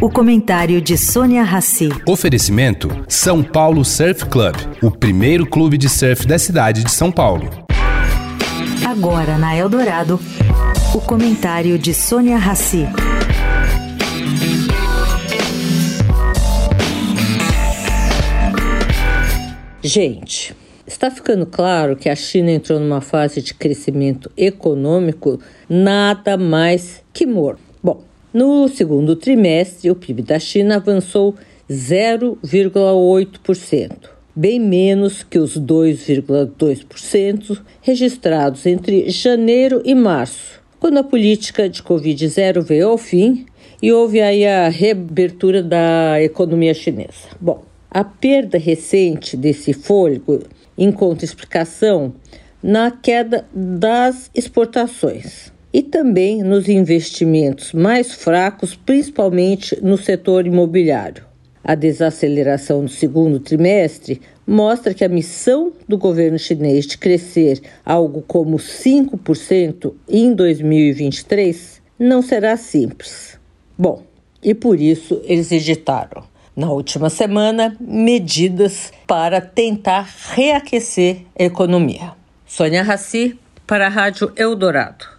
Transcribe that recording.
O comentário de Sônia Rassi. Oferecimento: São Paulo Surf Club, o primeiro clube de surf da cidade de São Paulo. Agora na Eldorado, o comentário de Sônia Rassi. Gente, está ficando claro que a China entrou numa fase de crescimento econômico nada mais que morto. Bom, no segundo trimestre, o PIB da China avançou 0,8%, bem menos que os 2,2% registrados entre janeiro e março, quando a política de Covid-0 veio ao fim e houve aí a reabertura da economia chinesa. Bom, a perda recente desse fôlego encontra explicação na queda das exportações e também nos investimentos mais fracos, principalmente no setor imobiliário. A desaceleração no segundo trimestre mostra que a missão do governo chinês de crescer algo como 5% em 2023 não será simples. Bom, e por isso eles editaram na última semana medidas para tentar reaquecer a economia. Sônia Raci, para a Rádio Eldorado.